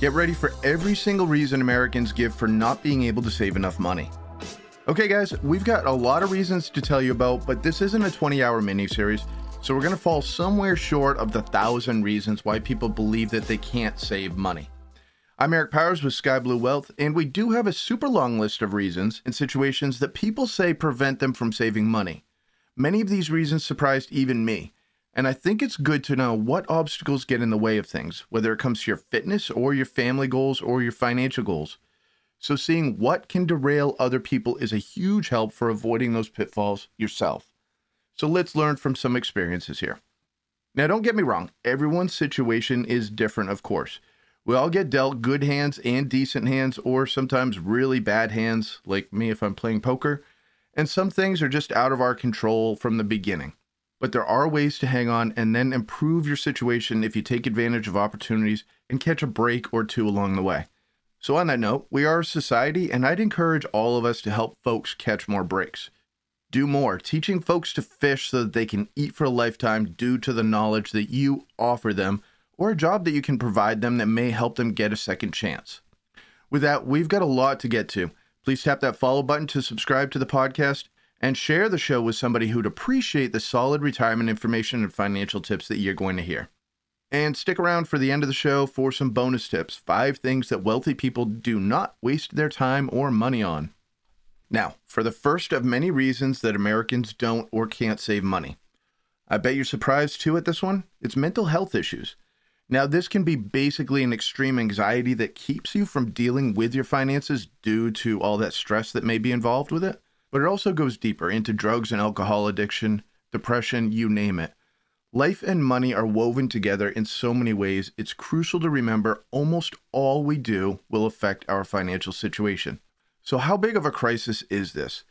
Get ready for every single reason Americans give for not being able to save enough money. Okay, guys, we've got a lot of reasons to tell you about, but this isn't a 20 hour mini-series, so we're going to fall somewhere short of the thousand reasons why people believe that they can't save money. I'm Eric Powers with Sky Blue Wealth, and we do have a super long list of reasons and situations that people say prevent them from saving money. Many of these reasons surprised even me, and I think it's good to know what obstacles get in the way of things, whether it comes to your fitness or your family goals or your financial goals. So, seeing what can derail other people is a huge help for avoiding those pitfalls yourself. So, let's learn from some experiences here. Now, don't get me wrong, everyone's situation is different, of course. We all get dealt good hands and decent hands, or sometimes really bad hands, like me if I'm playing poker, and some things are just out of our control from the beginning but there are ways to hang on and then improve your situation if you take advantage of opportunities and catch a break or two along the way. So, on that note, we are a society, and I'd encourage all of us to help folks catch more breaks. Do more, teaching folks to fish so that they can eat for a lifetime due to the knowledge that you offer them or a job that you can provide them that may help them get a second chance. With that, we've got a lot to get to. Please tap that follow button to subscribe to the podcast and share the show with somebody who'd appreciate the solid retirement information and financial tips that you're going to hear. And stick around for the end of the show for some bonus tips five things that wealthy people do not waste their time or money on. Now, for the first of many reasons that Americans don't or can't save money. I bet you're surprised too at this one. It's mental health issues. Now, this can be basically an extreme anxiety that keeps you from dealing with your finances due to all that stress that may be involved with it. But it also goes deeper into drugs and alcohol addiction, depression, you name it. Life and money are woven together in so many ways, it's crucial to remember almost all we do will affect our financial situation. So, how big of a crisis is this?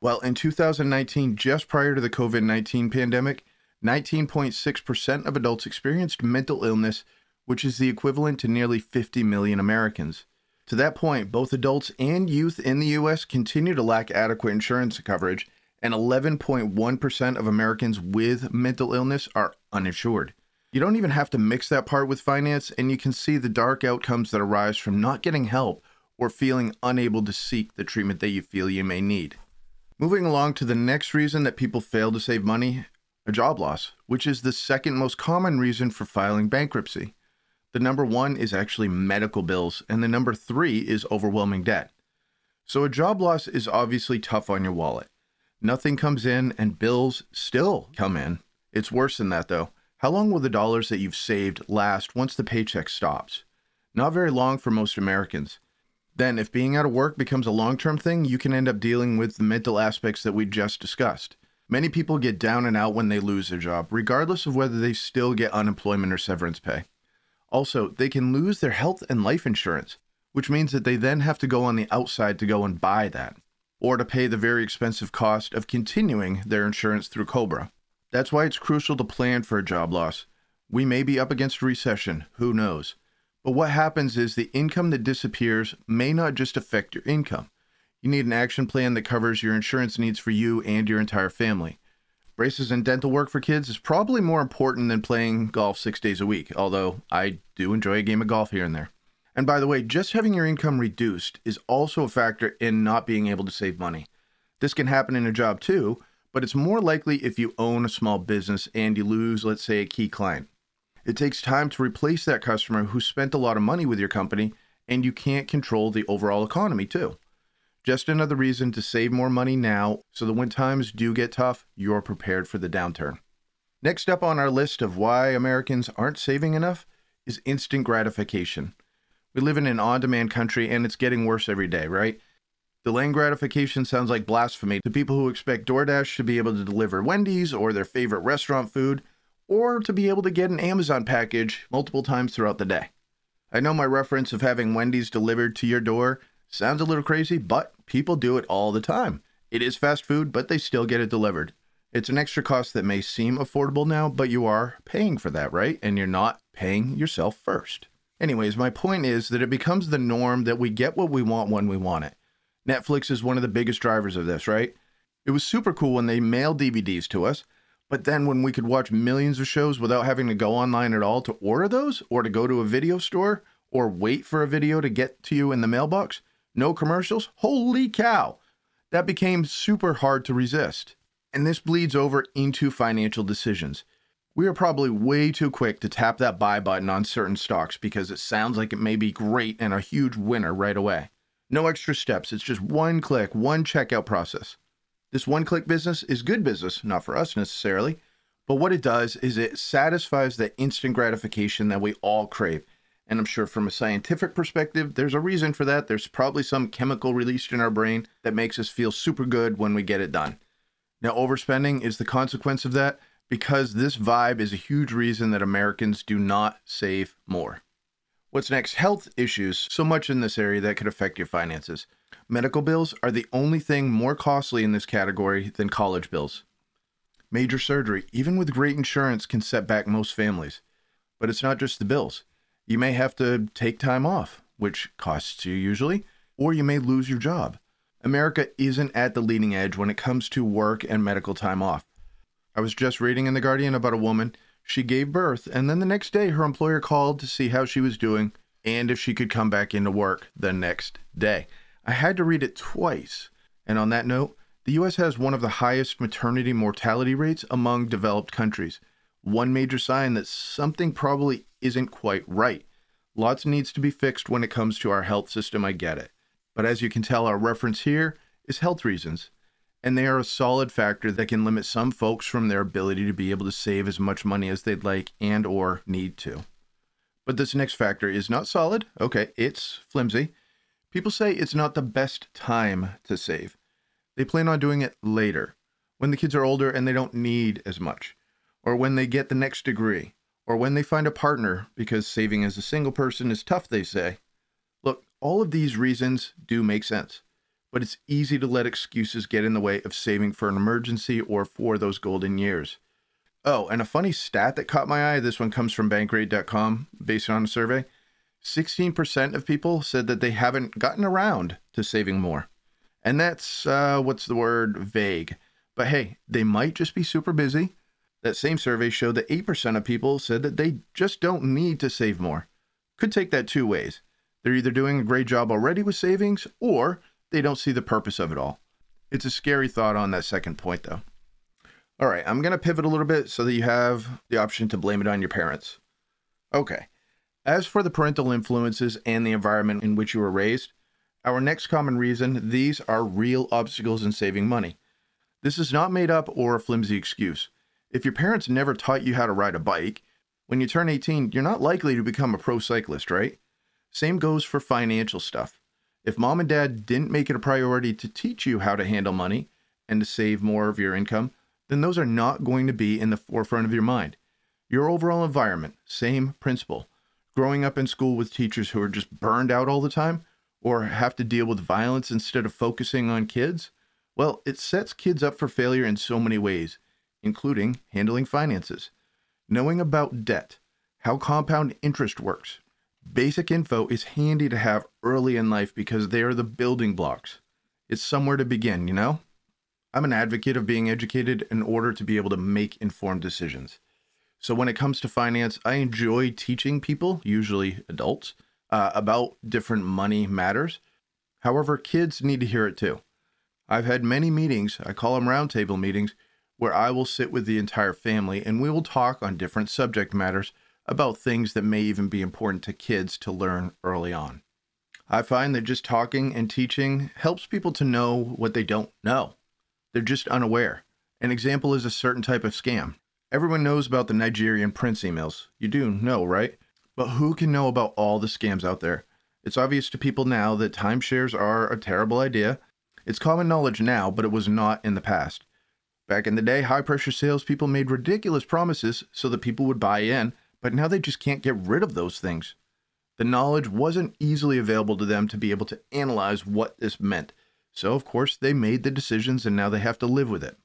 Well, in 2019, just prior to the COVID 19 pandemic, 19.6% of adults experienced mental illness, which is the equivalent to nearly 50 million Americans. To that point, both adults and youth in the U.S. continue to lack adequate insurance coverage, and 11.1% of Americans with mental illness are uninsured. You don't even have to mix that part with finance, and you can see the dark outcomes that arise from not getting help or feeling unable to seek the treatment that you feel you may need. Moving along to the next reason that people fail to save money a job loss, which is the second most common reason for filing bankruptcy. The number one is actually medical bills, and the number three is overwhelming debt. So a job loss is obviously tough on your wallet. Nothing comes in, and bills still come in. It's worse than that, though. How long will the dollars that you've saved last once the paycheck stops? Not very long for most Americans. Then, if being out of work becomes a long term thing, you can end up dealing with the mental aspects that we just discussed. Many people get down and out when they lose their job, regardless of whether they still get unemployment or severance pay. Also, they can lose their health and life insurance, which means that they then have to go on the outside to go and buy that, or to pay the very expensive cost of continuing their insurance through Cobra. That's why it's crucial to plan for a job loss. We may be up against a recession, who knows? But what happens is the income that disappears may not just affect your income. You need an action plan that covers your insurance needs for you and your entire family. Braces and dental work for kids is probably more important than playing golf six days a week, although I do enjoy a game of golf here and there. And by the way, just having your income reduced is also a factor in not being able to save money. This can happen in a job too, but it's more likely if you own a small business and you lose, let's say, a key client. It takes time to replace that customer who spent a lot of money with your company, and you can't control the overall economy too. Just another reason to save more money now so that when times do get tough, you're prepared for the downturn. Next up on our list of why Americans aren't saving enough is instant gratification. We live in an on demand country and it's getting worse every day, right? Delaying gratification sounds like blasphemy to people who expect DoorDash to be able to deliver Wendy's or their favorite restaurant food, or to be able to get an Amazon package multiple times throughout the day. I know my reference of having Wendy's delivered to your door Sounds a little crazy, but people do it all the time. It is fast food, but they still get it delivered. It's an extra cost that may seem affordable now, but you are paying for that, right? And you're not paying yourself first. Anyways, my point is that it becomes the norm that we get what we want when we want it. Netflix is one of the biggest drivers of this, right? It was super cool when they mailed DVDs to us, but then when we could watch millions of shows without having to go online at all to order those or to go to a video store or wait for a video to get to you in the mailbox, no commercials, holy cow, that became super hard to resist. And this bleeds over into financial decisions. We are probably way too quick to tap that buy button on certain stocks because it sounds like it may be great and a huge winner right away. No extra steps, it's just one click, one checkout process. This one click business is good business, not for us necessarily, but what it does is it satisfies the instant gratification that we all crave. And I'm sure from a scientific perspective, there's a reason for that. There's probably some chemical released in our brain that makes us feel super good when we get it done. Now, overspending is the consequence of that because this vibe is a huge reason that Americans do not save more. What's next? Health issues. So much in this area that could affect your finances. Medical bills are the only thing more costly in this category than college bills. Major surgery, even with great insurance, can set back most families. But it's not just the bills. You may have to take time off, which costs you usually, or you may lose your job. America isn't at the leading edge when it comes to work and medical time off. I was just reading in The Guardian about a woman. She gave birth, and then the next day, her employer called to see how she was doing and if she could come back into work the next day. I had to read it twice. And on that note, the US has one of the highest maternity mortality rates among developed countries. One major sign that something probably isn't quite right. Lots needs to be fixed when it comes to our health system, I get it. But as you can tell, our reference here is health reasons. And they are a solid factor that can limit some folks from their ability to be able to save as much money as they'd like and or need to. But this next factor is not solid. Okay, it's flimsy. People say it's not the best time to save. They plan on doing it later, when the kids are older and they don't need as much, or when they get the next degree, or when they find a partner because saving as a single person is tough, they say. Look, all of these reasons do make sense, but it's easy to let excuses get in the way of saving for an emergency or for those golden years. Oh, and a funny stat that caught my eye this one comes from bankrate.com based on a survey. 16% of people said that they haven't gotten around to saving more. And that's, uh, what's the word, vague. But hey, they might just be super busy that same survey showed that 8% of people said that they just don't need to save more. Could take that two ways. They're either doing a great job already with savings or they don't see the purpose of it all. It's a scary thought on that second point, though. All right, I'm going to pivot a little bit so that you have the option to blame it on your parents. Okay, as for the parental influences and the environment in which you were raised, our next common reason these are real obstacles in saving money. This is not made up or a flimsy excuse. If your parents never taught you how to ride a bike, when you turn 18, you're not likely to become a pro cyclist, right? Same goes for financial stuff. If mom and dad didn't make it a priority to teach you how to handle money and to save more of your income, then those are not going to be in the forefront of your mind. Your overall environment, same principle. Growing up in school with teachers who are just burned out all the time or have to deal with violence instead of focusing on kids, well, it sets kids up for failure in so many ways including handling finances, knowing about debt, how compound interest works. Basic info is handy to have early in life because they are the building blocks. It's somewhere to begin, you know? I'm an advocate of being educated in order to be able to make informed decisions. So when it comes to finance, I enjoy teaching people, usually adults, uh, about different money matters. However, kids need to hear it too. I've had many meetings, I call them roundtable meetings, where I will sit with the entire family and we will talk on different subject matters about things that may even be important to kids to learn early on. I find that just talking and teaching helps people to know what they don't know. They're just unaware. An example is a certain type of scam. Everyone knows about the Nigerian prince emails. You do know, right? But who can know about all the scams out there? It's obvious to people now that timeshares are a terrible idea. It's common knowledge now, but it was not in the past. Back in the day, high pressure salespeople made ridiculous promises so that people would buy in, but now they just can't get rid of those things. The knowledge wasn't easily available to them to be able to analyze what this meant. So, of course, they made the decisions and now they have to live with it.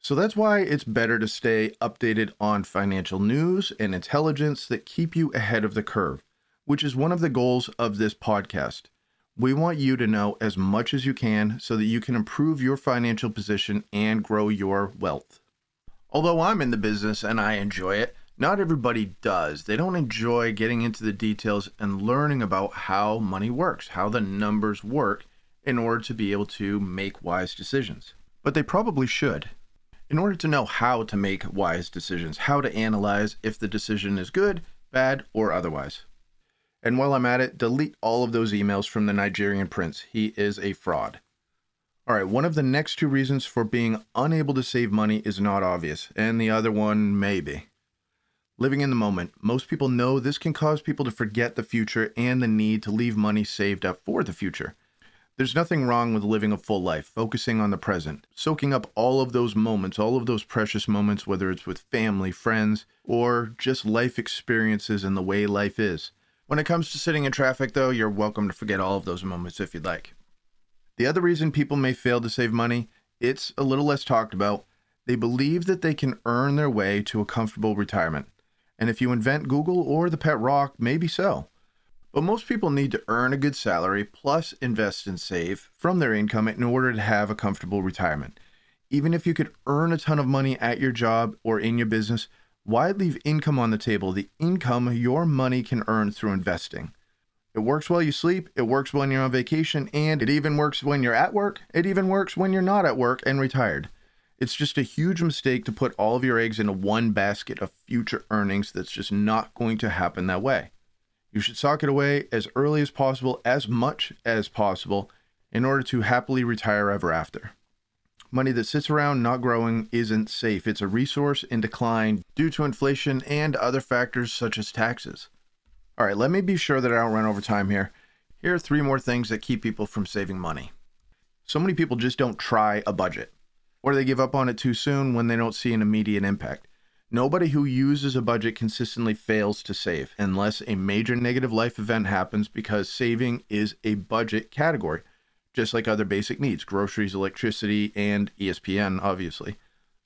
So that's why it's better to stay updated on financial news and intelligence that keep you ahead of the curve, which is one of the goals of this podcast. We want you to know as much as you can so that you can improve your financial position and grow your wealth. Although I'm in the business and I enjoy it, Not everybody does. They don't enjoy getting into the details and learning about how money works, how the numbers work in order to be able to make wise decisions. But they probably should. In order to know how to make wise decisions, how to analyze if the decision is good, bad, or otherwise. And while I'm at it, delete all of those emails from the Nigerian prince. He is a fraud. All right, one of the next two reasons for being unable to save money is not obvious, and the other one may be. Living in the moment. Most people know this can cause people to forget the future and the need to leave money saved up for the future. There's nothing wrong with living a full life, focusing on the present, soaking up all of those moments, all of those precious moments, whether it's with family, friends, or just life experiences and the way life is. When it comes to sitting in traffic, though, you're welcome to forget all of those moments if you'd like. The other reason people may fail to save money, it's a little less talked about. They believe that they can earn their way to a comfortable retirement. And if you invent Google or the pet rock, maybe so. But most people need to earn a good salary plus invest and save from their income in order to have a comfortable retirement. Even if you could earn a ton of money at your job or in your business, why leave income on the table? The income your money can earn through investing. It works while you sleep, it works when you're on vacation, and it even works when you're at work. It even works when you're not at work and retired. It's just a huge mistake to put all of your eggs into one basket of future earnings that's just not going to happen that way. You should sock it away as early as possible, as much as possible, in order to happily retire ever after. Money that sits around not growing isn't safe. It's a resource in decline due to inflation and other factors such as taxes. All right, let me be sure that I don't run over time here. Here are three more things that keep people from saving money. So many people just don't try a budget or they give up on it too soon when they don't see an immediate impact. Nobody who uses a budget consistently fails to save unless a major negative life event happens because saving is a budget category, just like other basic needs groceries, electricity, and ESPN, obviously.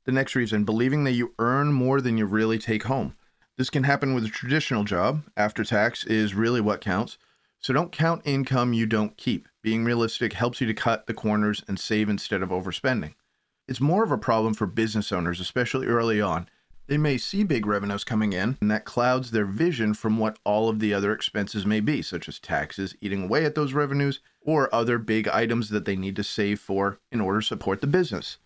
The next reason believing that you earn more than you really take home. This can happen with a traditional job. After tax is really what counts. So don't count income you don't keep. Being realistic helps you to cut the corners and save instead of overspending. It's more of a problem for business owners, especially early on. They may see big revenues coming in, and that clouds their vision from what all of the other expenses may be, such as taxes eating away at those revenues or other big items that they need to save for in order to support the business.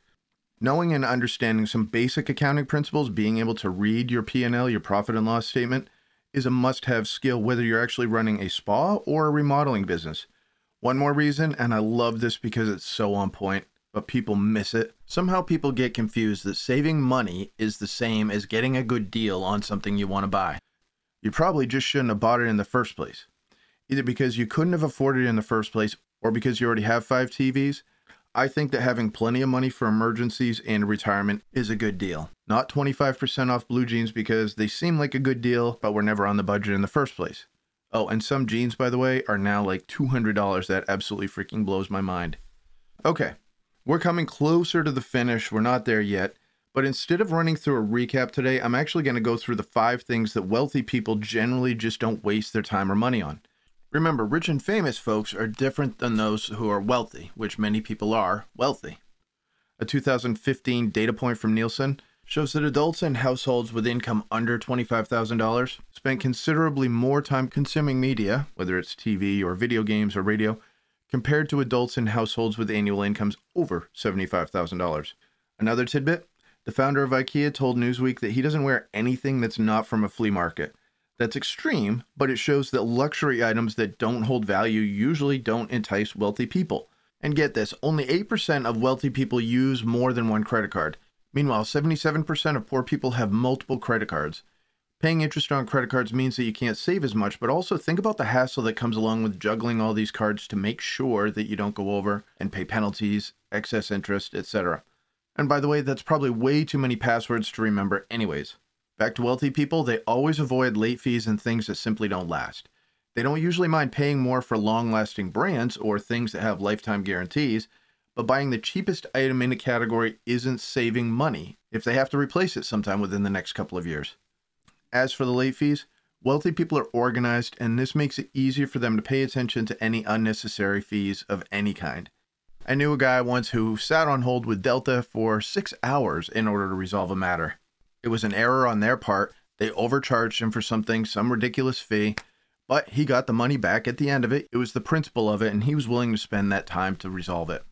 Knowing and understanding some basic accounting principles, being able to read your P&L, your profit and loss statement, is a must-have skill whether you're actually running a spa or a remodeling business. One more reason, and I love this because it's so on point, but people miss it. Somehow people get confused that saving money is the same as getting a good deal on something you want to buy. You probably just shouldn't have bought it in the first place. Either because you couldn't have afforded it in the first place or because you already have five TVs. I think that having plenty of money for emergencies and retirement is a good deal. Not 25% off blue jeans because they seem like a good deal, but were never on the budget in the first place. Oh, and some jeans, by the way, are now like $200. That absolutely freaking blows my mind. Okay, we're coming closer to the finish. We're not there yet. But instead of running through a recap today, I'm actually going to go through the five things that wealthy people generally just don't waste their time or money on. Remember, rich and famous folks are different than those who are wealthy, which many people are wealthy. A 2015 data point from Nielsen shows that adults in households with income under $25,000 spent considerably more time consuming media, whether it's TV or video games or radio, compared to adults in households with annual incomes over $75,000. Another tidbit the founder of IKEA told Newsweek that he doesn't wear anything that's not from a flea market. That's extreme, but it shows that luxury items that don't hold value usually don't entice wealthy people. And get this only 8% of wealthy people use more than one credit card. Meanwhile, 77% of poor people have multiple credit cards. Paying interest on credit cards means that you can't save as much, but also think about the hassle that comes along with juggling all these cards to make sure that you don't go over and pay penalties, excess interest, etc. And by the way, that's probably way too many passwords to remember, anyways. Back to wealthy people, they always avoid late fees and things that simply don't last. They don't usually mind paying more for long lasting brands or things that have lifetime guarantees, but buying the cheapest item in a category isn't saving money if they have to replace it sometime within the next couple of years. As for the late fees, wealthy people are organized, and this makes it easier for them to pay attention to any unnecessary fees of any kind. I knew a guy once who sat on hold with Delta for six hours in order to resolve a matter. It was an error on their part, They overcharged him for something, some ridiculous fee, but he got the money back at the end of it. It was the principle of it, and he was willing to spend that time to resolve it.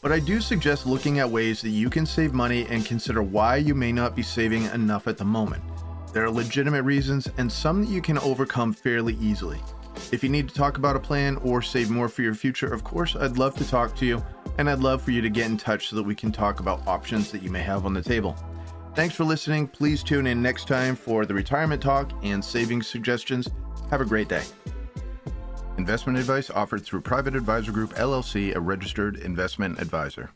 But I do suggest looking at ways that you can save money and consider why you may not be saving enough at the moment. There are legitimate reasons and some that you can overcome fairly easily. If you need to talk about a plan or save more for your future, of course, I'd love to talk to you, and I'd love for you to get in touch so that we can talk about options that you may have on the table. Thanks for listening. Please tune in next time for the retirement talk and savings suggestions. Have a great day. Investment advice offered through Private Advisor Group LLC, a registered investment advisor.